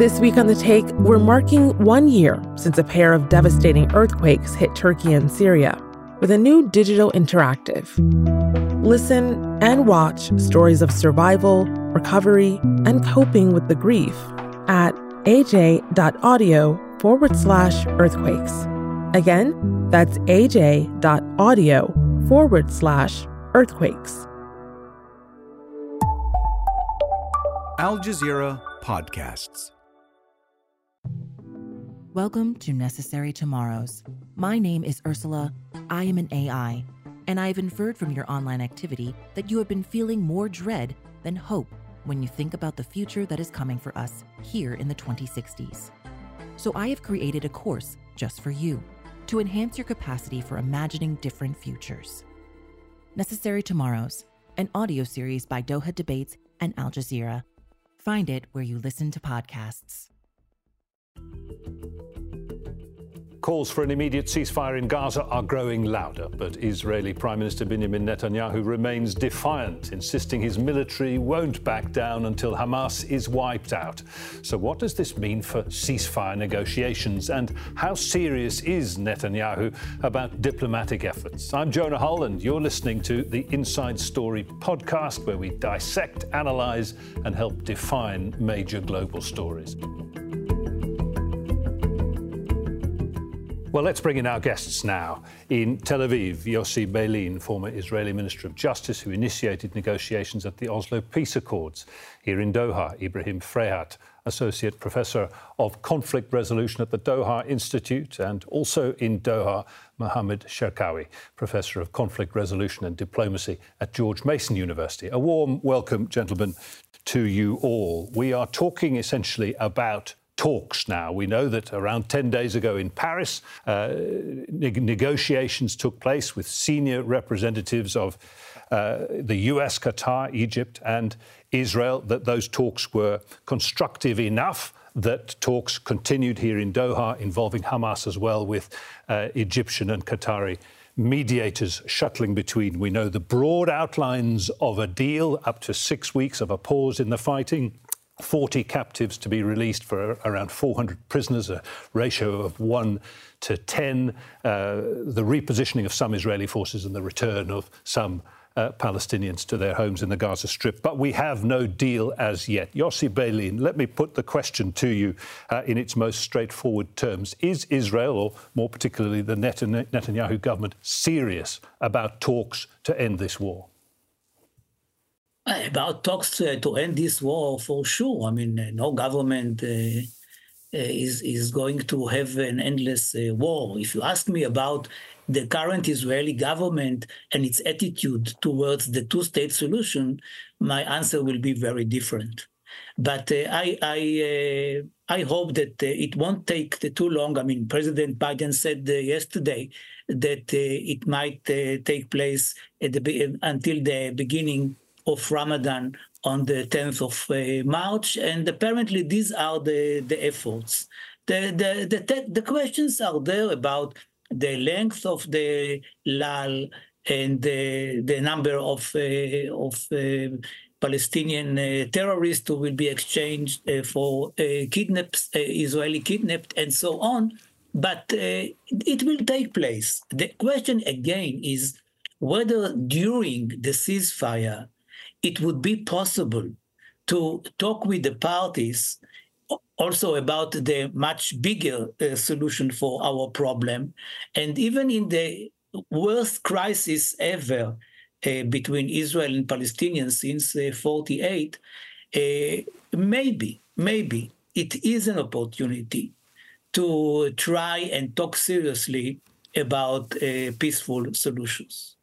This week on The Take, we're marking one year since a pair of devastating earthquakes hit Turkey and Syria with a new digital interactive. Listen and watch stories of survival, recovery, and coping with the grief at aj.audio forward slash earthquakes. Again, that's aj.audio forward slash earthquakes. Al Jazeera Podcasts. Welcome to Necessary Tomorrows. My name is Ursula. I am an AI, and I have inferred from your online activity that you have been feeling more dread than hope when you think about the future that is coming for us here in the 2060s. So I have created a course just for you to enhance your capacity for imagining different futures. Necessary Tomorrows, an audio series by Doha Debates and Al Jazeera. Find it where you listen to podcasts. Calls for an immediate ceasefire in Gaza are growing louder, but Israeli Prime Minister Benjamin Netanyahu remains defiant, insisting his military won't back down until Hamas is wiped out. So, what does this mean for ceasefire negotiations, and how serious is Netanyahu about diplomatic efforts? I'm Jonah Hull, and you're listening to the Inside Story podcast, where we dissect, analyze, and help define major global stories. Well, let's bring in our guests now. In Tel Aviv, Yossi Beilin, former Israeli Minister of Justice who initiated negotiations at the Oslo Peace Accords. Here in Doha, Ibrahim Fraihat, Associate Professor of Conflict Resolution at the Doha Institute, and also in Doha, Mohammed Cherkaoui, Professor of Conflict Resolution and Diplomacy at George Mason University. A warm welcome, gentlemen, to you all. We are talking essentially about talks now. We know that around 10 days ago in Paris, uh, ne- negotiations took place with senior representatives of uh, the US, Qatar, Egypt, and Israel, that those talks were constructive enough that talks continued here in Doha involving Hamas as well, with uh, Egyptian and Qatari mediators shuttling between. We know the broad outlines of a deal, up to six weeks of a pause in the fighting. 40 captives to be released for around 400 prisoners, a ratio of 1 to 10, uh, the repositioning of some Israeli forces and the return of some uh, Palestinians to their homes in the Gaza Strip. But we have no deal as yet. Yossi Beilin, let me put the question to you uh, in its most straightforward terms. Is Israel, or more particularly the Netanyahu government, serious about talks to end this war? About talks uh, to end this war, for sure. I mean, uh, no government uh, uh, is is going to have an endless uh, war. If you ask me about the current Israeli government and its attitude towards the two-state solution, my answer will be very different. But uh, I I I hope that it won't take too long. I mean, President Biden said yesterday that it might take place the, until the beginning of Ramadan on the 10th of uh, March, and apparently these are the, the efforts. The, the, the, the questions are there about the length of the lull and the, the number of, uh, of uh, Palestinian uh, terrorists who will be exchanged uh, for uh, kidnapped, Israeli kidnapped, and so on. But it will take place. The question again is whether during the ceasefire it would be possible to talk with the parties also about the much bigger uh, solution for our problem. And even in the worst crisis ever uh, between Israel and Palestinians since uh, 48, uh, maybe, maybe it is an opportunity to try and talk seriously about uh, peaceful solutions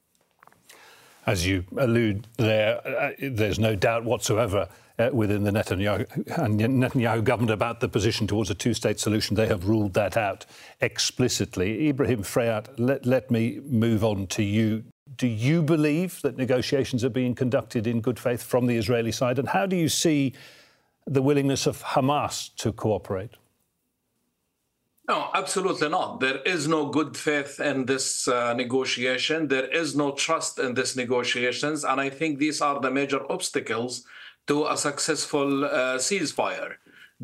as you allude there, uh, there's no doubt whatsoever uh, within the Netanyahu, Netanyahu, government about the position towards a two state solution. They have ruled that out explicitly. Ibrahim Fraihat, let, let me move on to you. Do you believe that negotiations are being conducted in good faith from the Israeli side? And how do you see the willingness of Hamas to cooperate? No, absolutely not. There is no good faith in this uh, negotiation. There is no trust in these negotiations. And I think these are the major obstacles to a successful uh, ceasefire.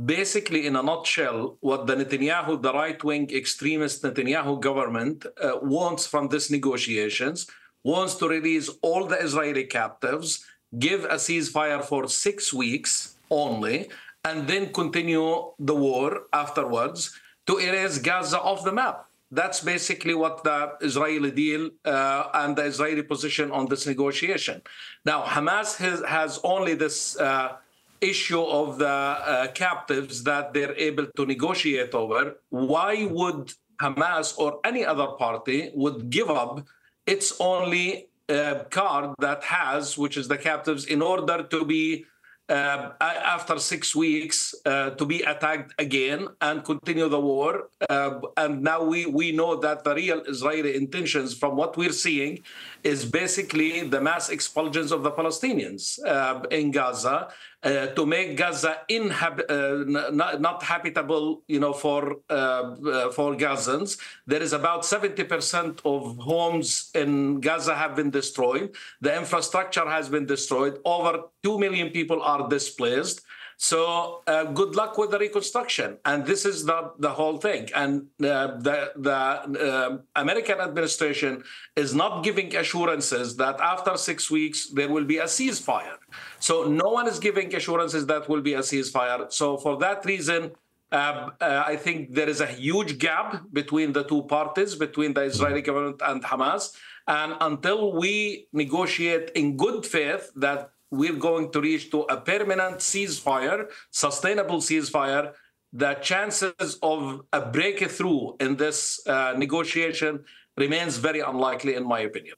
basically, in a nutshell, what the Netanyahu, the right-wing extremist Netanyahu government uh, wants from these negotiations, wants to release all the Israeli captives, give a ceasefire for six weeks only, and then continue the war afterwards to erase Gaza off the map. That's basically what the Israeli deal uh, and the Israeli position on this negotiation. Now, Hamas has, has only this uh, issue of the uh, captives that they're able to negotiate over. Why would Hamas or any other party would give up its only uh, card that has, which is the captives, in order to be uh, after six weeks uh, to be attacked again and continue the war. Uh, and now we, we know that the real Israeli intentions, from what we're seeing, is basically the mass expulsions of the Palestinians uh, in Gaza uh, to make Gaza inhab- uh, not, not, habitable, you know, for uh, uh for Gazans. There is about 70% of homes in Gaza have been destroyed. The infrastructure has been destroyed. Over 2 million people are displaced. So uh, good luck with the reconstruction. And this is the, the whole thing. And uh, the, the uh, American administration is not giving assurances that after six weeks there will be a ceasefire. So no one is giving assurances that will be a ceasefire. So for that reason, uh, uh, I think there is a huge gap between the two parties, between the Israeli government and Hamas. And until we negotiate in good faith that we're going to reach to a permanent ceasefire, sustainable ceasefire, the chances of a breakthrough in this uh, negotiation remains very unlikely, in my opinion.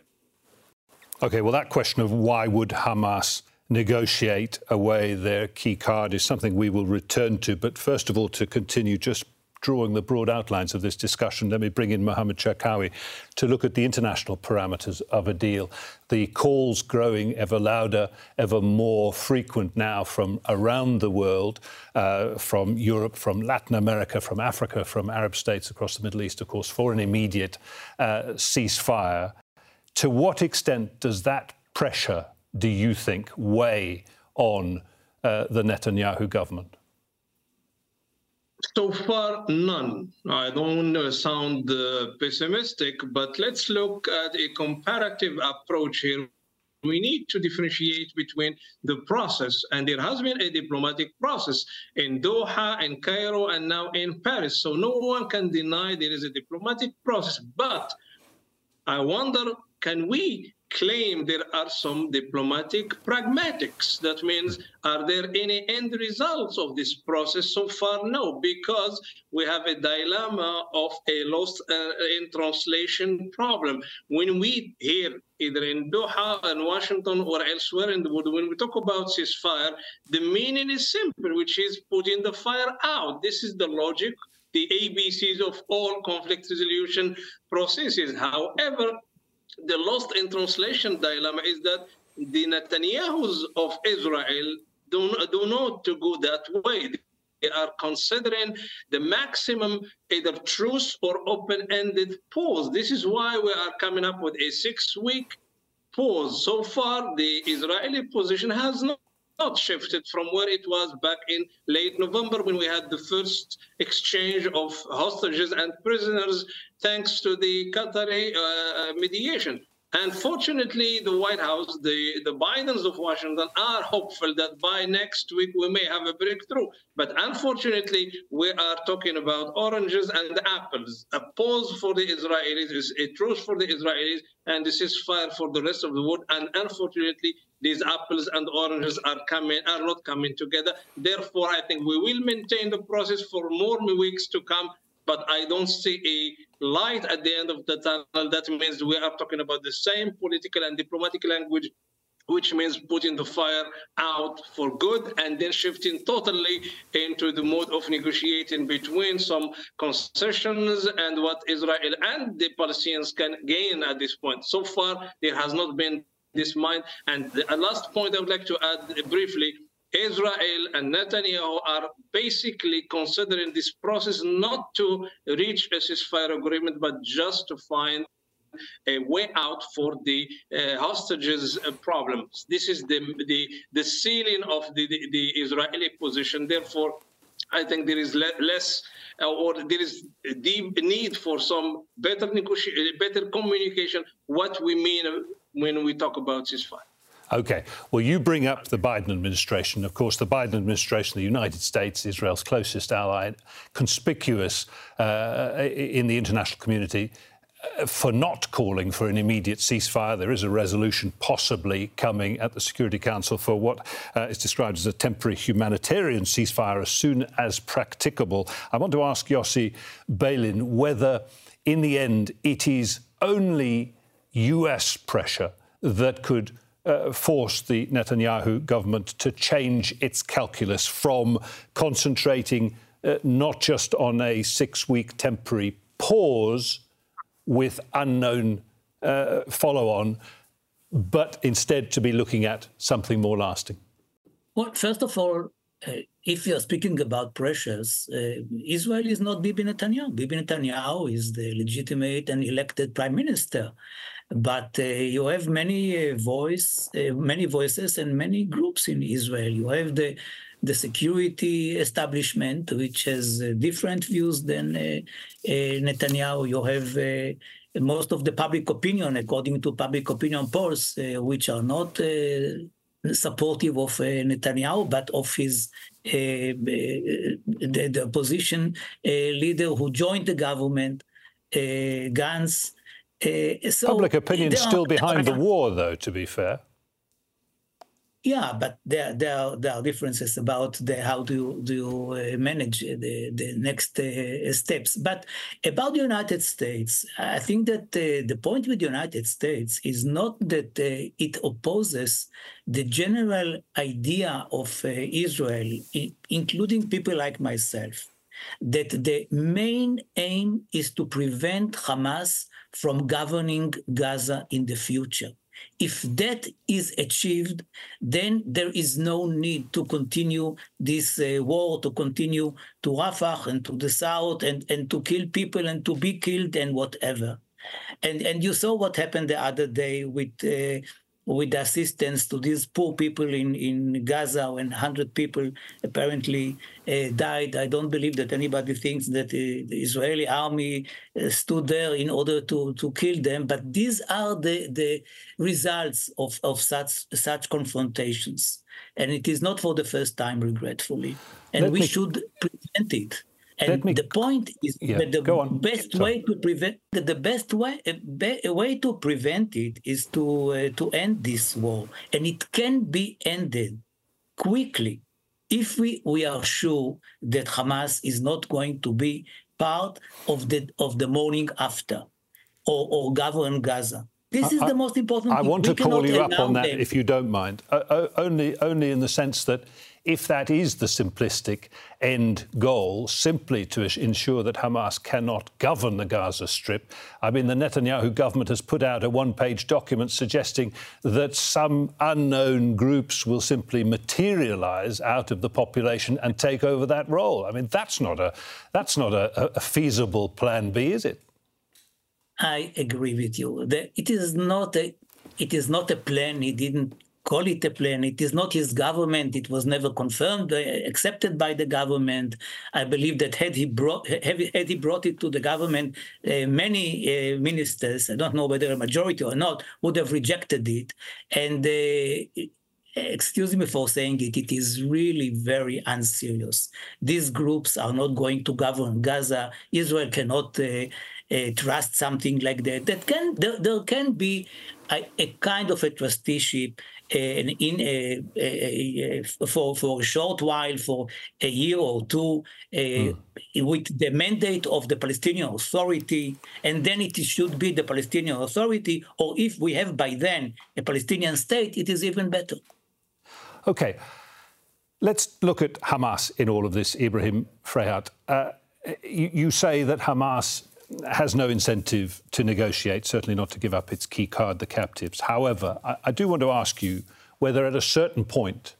Okay, well, that question of why would Hamas negotiate away their key card is something we will return to. But first of all, to continue just drawing the broad outlines of this discussion, let me bring in Mohammed Cherkaoui to look at the international parameters of a deal. The calls growing ever louder, ever more frequent now from around the world, uh, from Europe, from Latin America, from Africa, from Arab states across the Middle East, of course, for an immediate uh, ceasefire. To what extent does that pressure, do you think, weigh on uh, the Netanyahu government? So far, none. I don't uh, sound uh, pessimistic, but let's look at a comparative approach here. We need to differentiate between the process, and there has been a diplomatic process in Doha, in Cairo, and now in Paris. So no one can deny there is a diplomatic process. But I wonder can we claim there are some diplomatic pragmatics. That means, are there any end results of this process? So far, no, because we have a dilemma of a lost uh, in translation problem. When we hear either in Doha and Washington or elsewhere in the world, when we talk about ceasefire, the meaning is simple, which is putting the fire out. This is the logic the ABCs of all conflict resolution processes. However, the lost in translation dilemma is that the Netanyahus of Israel do, do not to go that way. They are considering the maximum either truce or open-ended pause. This is why we are coming up with a six-week pause. So far, the Israeli position has not not shifted from where it was back in late November when we had the first exchange of hostages and prisoners thanks to the Qatari uh, mediation. Unfortunately, the White House, the, the Bidens of Washington are hopeful that by next week we may have a breakthrough. But unfortunately, we are talking about oranges and apples. A pause for the Israelis is a truce for the Israelis, and this is fire for the rest of the world. And unfortunately, these apples and oranges are coming are not coming together. Therefore, I think we will maintain the process for more weeks to come but I don't see a light at the end of the tunnel. That means we are talking about the same political and diplomatic language which means putting the fire out for good and then shifting totally into the mode of negotiating between some concessions and what Israel and the Palestinians can gain at this point. So far, there has not been this mind. And the last point I would like to add briefly Israel and Netanyahu are basically considering this process not to reach a ceasefire agreement, but just to find a way out for the uh, hostages uh, problems. This is the, the, the ceiling of the, the, the Israeli position. Therefore, I think there is le- less uh, or there is deep need for some better better communication. What we mean when we talk about ceasefire. Okay. Well, you bring up the Biden administration. Of course, the Biden administration, the United States, Israel's closest ally, conspicuous uh, in the international community uh, for not calling for an immediate ceasefire. There is a resolution possibly coming at the Security Council for what uh, is described as a temporary humanitarian ceasefire as soon as practicable. I want to ask Yossi Beilin whether, in the end, it is only US pressure that could uh, force the Netanyahu government to change its calculus from concentrating uh, not just on a six week temporary pause with unknown uh, follow on, but instead to be looking at something more lasting? Well, first of all, uh, if you're speaking about pressures, uh, Israel is not Bibi Netanyahu. Bibi Netanyahu is the legitimate and elected prime minister but uh, you have many uh, voice, uh, many voices, and many groups in Israel. You have the the security establishment, which has different views than Netanyahu. You have most of the public opinion, according to public opinion polls, which are not supportive of uh, Netanyahu, but of his uh, the, the, opposition uh, leader who joined the government, Gantz, uh, so Public opinion still behind the war, though, to be fair. Yeah, but there, there, are, there are differences about the, how do, do you uh, manage the, the next uh, steps. But about the United States, I think that uh, the point with the United States is not that uh, it opposes the general idea of uh, Israel, including people like myself, that the main aim is to prevent Hamas from governing Gaza in the future. If that is achieved, then there is no need to continue this uh, war, to continue to Rafah and to the south and, and to kill people and to be killed and whatever. And, and you saw what happened the other day with uh, with assistance to these poor people in, in Gaza when 100 people apparently uh, died. I don't believe that anybody thinks that uh, the Israeli army uh, stood there in order to, to kill them, but these are the, the results of, of such, such confrontations. And it is not for the first time, regretfully. And Let we me... should prevent it. And me, the point is yeah, that the best Sorry. way to prevent the best way a, way to prevent it is to uh, to end this war, and it can be ended quickly if we, we are sure that Hamas is not going to be part of the of the morning after, or or govern Gaza. This is I, the most important. I want to call you up on that, them. if you don't mind. Uh, only only in the sense that if that is the simplistic end goal, simply to ensure that Hamas cannot govern the Gaza Strip. I mean, the Netanyahu government has put out a one page document suggesting that some unknown groups will simply materialize out of the population and take over that role. I mean, that's not a, that's not a, a feasible plan B, is it? I agree with you. it is not a it is not a plan. He didn't call it a plan. It is not his government. It was never confirmed, uh, accepted by the government. I believe that had he brought had he brought it to the government, uh, many uh, ministers, I don't know whether a majority or not, would have rejected it. And uh, excuse me for saying it, it is really very unserious. These groups are not going to govern Gaza. Israel cannot uh, uh, trust something like that. That can there, there can be a, a, kind of a trusteeship in, in a, a, for for a short while, for a year or two, mm. with the mandate of the Palestinian Authority, and then it should be the Palestinian Authority, or if we have by then a Palestinian state, it is even better. Okay, let's look at Hamas in all of this, Ibrahim Fraihat. Uh, you, you say that Hamas has no incentive to negotiate, certainly not to give up its key card, the captives. However, I, I do want to ask you whether at a certain point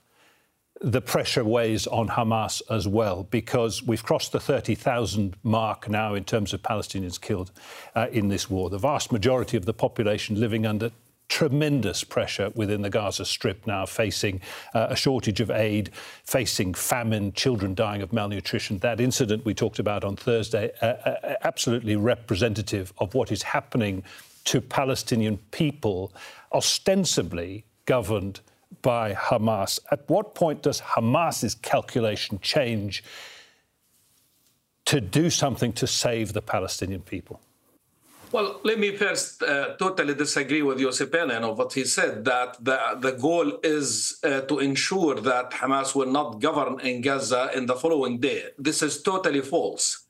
the pressure weighs on Hamas as well, because we've crossed the 30,000 mark now in terms of Palestinians killed uh, in this war. The vast majority of the population living under tremendous pressure within the Gaza Strip now, facing uh, a shortage of aid, facing famine, children dying of malnutrition. That incident we talked about on Thursday, uh, uh, absolutely representative of what is happening to Palestinian people, ostensibly governed by Hamas. At what point does Hamas's calculation change to do something to save the Palestinian people? Well, let me first uh, totally disagree with Yossi Beilin of what he said that the, the goal is uh, to ensure that Hamas will not govern in Gaza in the following day. This is totally false.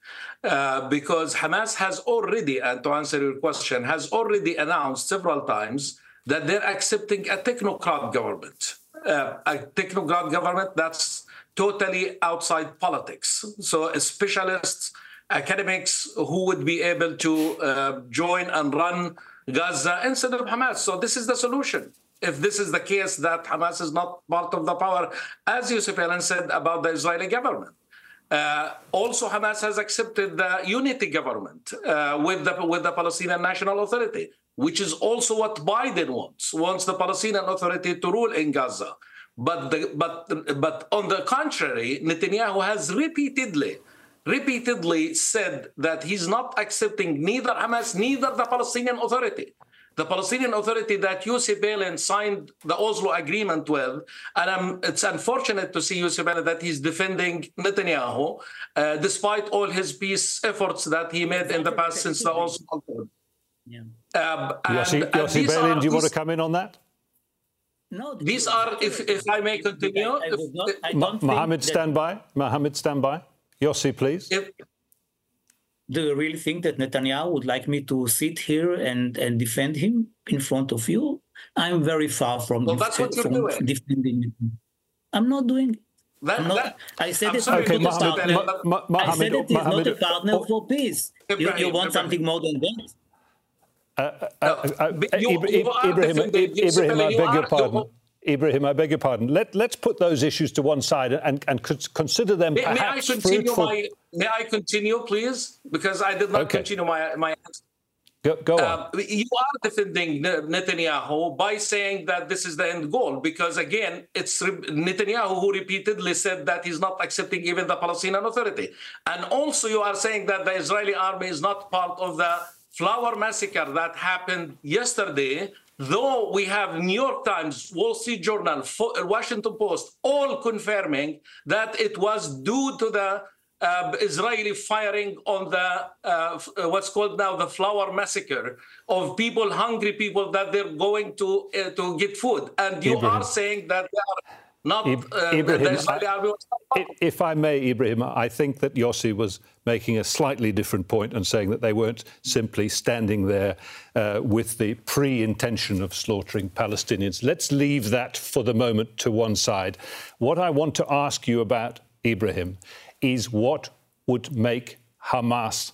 Uh, because Hamas has already, and to answer your question, has already announced several times that they're accepting a technocrat government. Uh, a technocrat government that's totally outside politics. So specialists academics who would be able to uh, join and run Gaza instead of Hamas. So this is the solution. If this is the case that Hamas is not part of the power, as Yossi Beilin said about the Israeli government. Uh, also, Hamas has accepted the unity government uh, with the with the Palestinian National Authority, which is also what Biden wants. Wants the Palestinian Authority to rule in Gaza. But the, but but on the contrary, Netanyahu has repeatedly repeatedly said that he's not accepting neither Hamas, neither the Palestinian Authority. The Palestinian Authority that Yossi Beilin signed the Oslo Agreement with, and um, it's unfortunate to see Yossi Beilin that he's defending Netanyahu, uh, despite all his peace efforts that he made in the past since the Oslo Agreement. Yeah. Um, Yossi, Yossi Beilin, do you want to come in on that? No, these are, if, if I may continue. I, I not, I Mohammed, stand by. Mohammed, stand by. Yossi, please. If, do you really think that Netanyahu would like me to sit here and, and defend him in front of you? I'm very far from, well, def- from defending him. I'm not doing it. That, not, that, I said it's okay, not Mohammed, Ma- Ma- Ma- I said it is not a partner oh, for peace. You, you want something more than that? Uh, uh, uh, uh Ibrahim, Ibrahim, I beg your pardon. Ibrahim, I beg your pardon. Let, let's put those issues to one side and, and consider them may, perhaps may I continue fruitful. My, may I continue, please? Because I did not okay. continue my, my answer. Go, go on. Uh, you are defending Netanyahu by saying that this is the end goal, because again, it's Netanyahu who repeatedly said that he's not accepting even the Palestinian Authority. And also, you are saying that the Israeli army is not part of the flower massacre that happened yesterday though we have New York Times, Wall Street Journal, Washington Post, all confirming that it was due to the uh, Israeli firing on the uh, uh, what's called now the flower massacre of people, hungry people that they're going to uh, to get food, and you Ibrahim. are saying that they are not uh, Ibrahim, If I may, Ibrahim, I think that Yossi was making a slightly different point and saying that they weren't simply standing there uh, with the pre-intention of slaughtering Palestinians. Let's leave that for the moment to one side. What I want to ask you about, Ibrahim, is what would make Hamas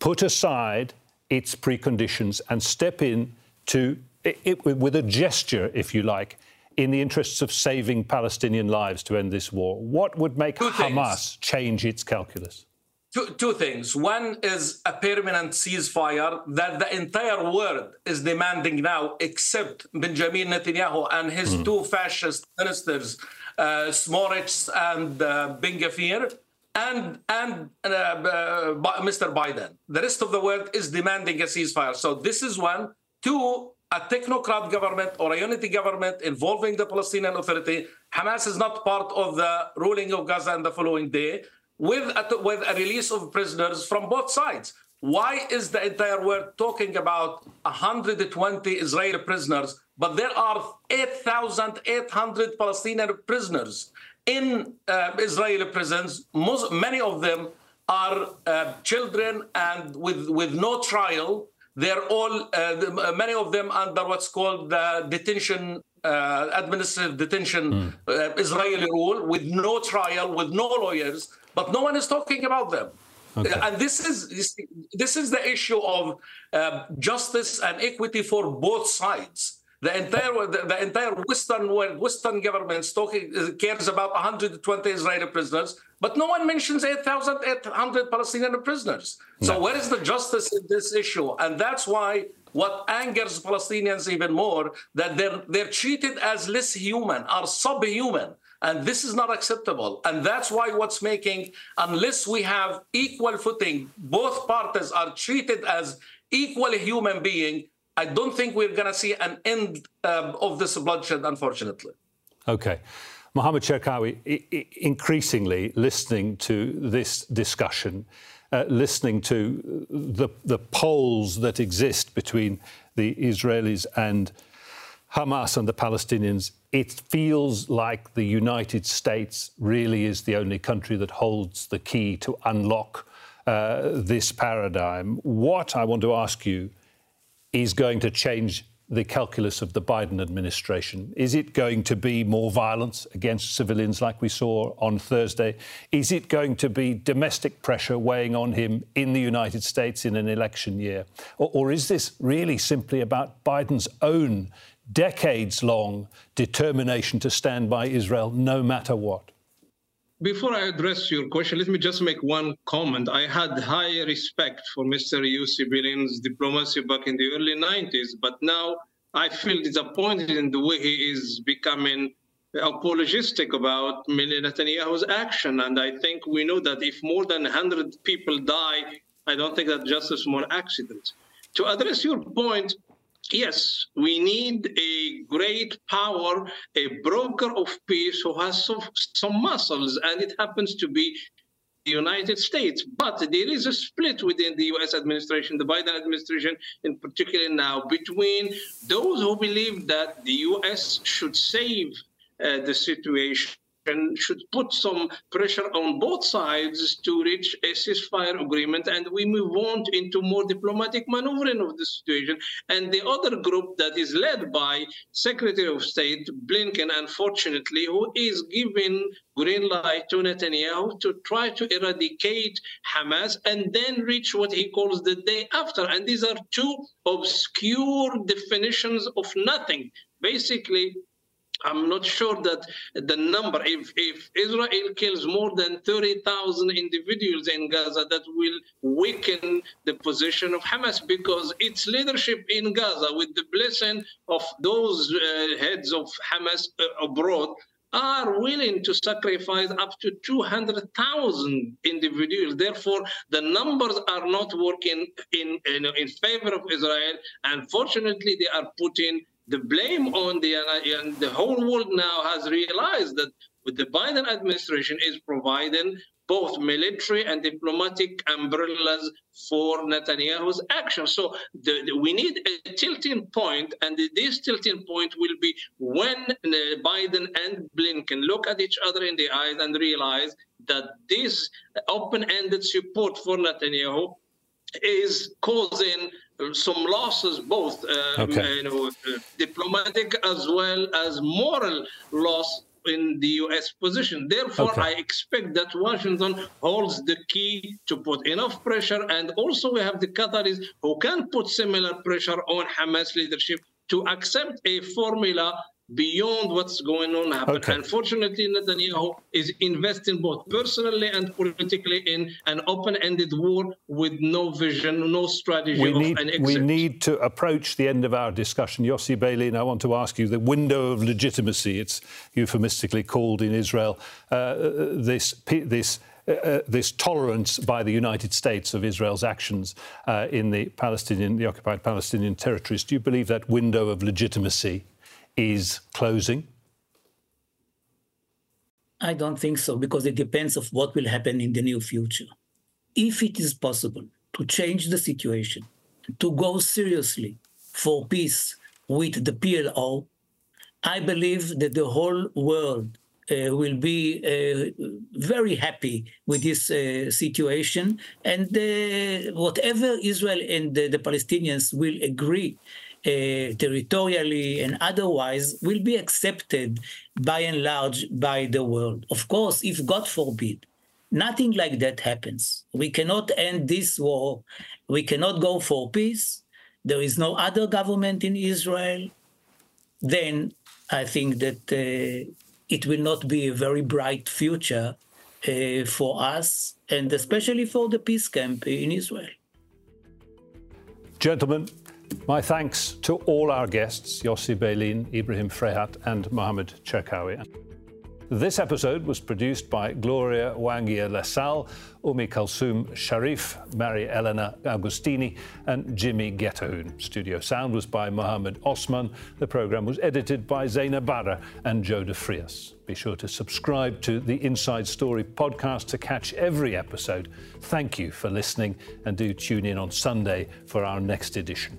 put aside its preconditions and step in to it, it, with a gesture, if you like, in the interests of saving Palestinian lives to end this war? What would make two Hamas things. change its calculus? Two, two, things. One is a permanent ceasefire that the entire world is demanding now, except Benjamin Netanyahu and his mm. two fascist ministers, uh, Smotrich and uh, Ben Gvir, and and uh, uh, Mr. Biden. The rest of the world is demanding a ceasefire. So this is one. Two, a technocrat government or a unity government involving the Palestinian Authority. Hamas is not part of the ruling of Gaza in the following day with a, with a release of prisoners from both sides. Why is the entire world talking about 120 Israeli prisoners, but there are 8,800 Palestinian prisoners in uh, Israeli prisons? Most, many of them are uh, children and with, with no trial they're all, uh, uh, many of them under what's called the detention, uh, administrative detention mm. uh, Israeli rule with no trial, with no lawyers, but no one is talking about them. Okay. And this is this is the issue of uh, justice and equity for both sides. The entire the, the, entire Western world, Western governments talking uh, cares about 120 Israeli prisoners, but no one mentions 8,800 Palestinian prisoners. No. So where is the justice in this issue? And that's why what angers Palestinians even more that they're they're treated as less human, are subhuman. And this is not acceptable. And that's why what's making, unless we have equal footing, both parties are treated as equally human being, I don't think we're going to see an end um, of this bloodshed, unfortunately. Okay. Mohammed Cherkaoui, increasingly listening to this discussion, uh, listening to the, the polls that exist between the Israelis and Hamas and the Palestinians, it feels like the United States really is the only country that holds the key to unlock uh, this paradigm. What I want to ask you is going to change the calculus of the Biden administration? Is it going to be more violence against civilians like we saw on Thursday? Is it going to be domestic pressure weighing on him in the United States in an election year? Or, or is this really simply about Biden's own decades long determination to stand by Israel no matter what? Before I address your question, let me just make one comment. I had high respect for Mr. Yossi Beilin's diplomacy back in the early 90s, but now I feel disappointed in the way he is becoming apologistic about Netanyahu's action. And I think we know that if more than 100 people die, I don't think that just a small accident. To address your point, yes, we need a great power, a broker of peace who has some, some muscles, and it happens to be the United States. But there is a split within the US administration, the Biden administration in particular now, between those who believe that the US should save uh, the situation and should put some pressure on both sides to reach a ceasefire agreement and we move on into more diplomatic maneuvering of the situation. And the other group that is led by Secretary of State Blinken, unfortunately, who is giving green light to Netanyahu to try to eradicate Hamas and then reach what he calls the day after. And these are two obscure definitions of nothing. Basically, I'm not sure that the number, if, if Israel kills more than 30,000 individuals in Gaza, that will weaken the position of Hamas because its leadership in Gaza, with the blessing of those uh, heads of Hamas uh, abroad, are willing to sacrifice up to 200,000 individuals. Therefore, the numbers are not working in, in, in favor of Israel. Unfortunately, they are putting the blame on the uh, and the whole world now has realized that the Biden administration is providing both military and diplomatic umbrellas for Netanyahu's action. So the, the, we need a tilting point, and this tilting point will be when uh, Biden and Blinken look at each other in the eyes and realize that this open-ended support for Netanyahu is causing some losses, both uh, okay. you know, uh, diplomatic as well as moral loss in the U.S. position. Therefore, okay. I expect that Washington holds the key to put enough pressure, and also we have the Qataris who can put similar pressure on Hamas leadership to accept a formula beyond what's going on happen. Okay. Unfortunately, Netanyahu is investing both personally and politically in an open-ended war with no vision, no strategy we need, We need to approach the end of our discussion. Yossi Beilin, I want to ask you the window of legitimacy, it's euphemistically called in Israel, uh, this, this uh, uh, this tolerance by the United States of Israel's actions uh, in the Palestinian, the occupied Palestinian territories. Do you believe that window of legitimacy is closing? I don't think so, because it depends of what will happen in the near future. If it is possible to change the situation, to go seriously for peace with the PLO, I believe that the whole world uh, will be uh, very happy with this uh, situation. And uh, whatever Israel and the, the Palestinians will agree territorially and otherwise will be accepted by and large by the world. Of course, if God forbid, nothing like that happens, we cannot end this war, we cannot go for peace, there is no other government in Israel, then I think that uh, it will not be a very bright future uh, for us and especially for the peace camp in Israel. Gentlemen, My thanks to all our guests, Yossi Beilin, Ibrahim Fraihat, and Mohammed Cherkaoui. This episode was produced by Gloria Wangia Lasal, Umi Kalsum Sharif, Mary Elena Agustini, and Jimmy Getahoon. Studio sound was by Mohammed Osman. The program was edited by Zaina Barra and Joe de Frias. Be sure to subscribe to the Inside Story podcast to catch every episode. Thank you for listening, and do tune in on Sunday for our next edition.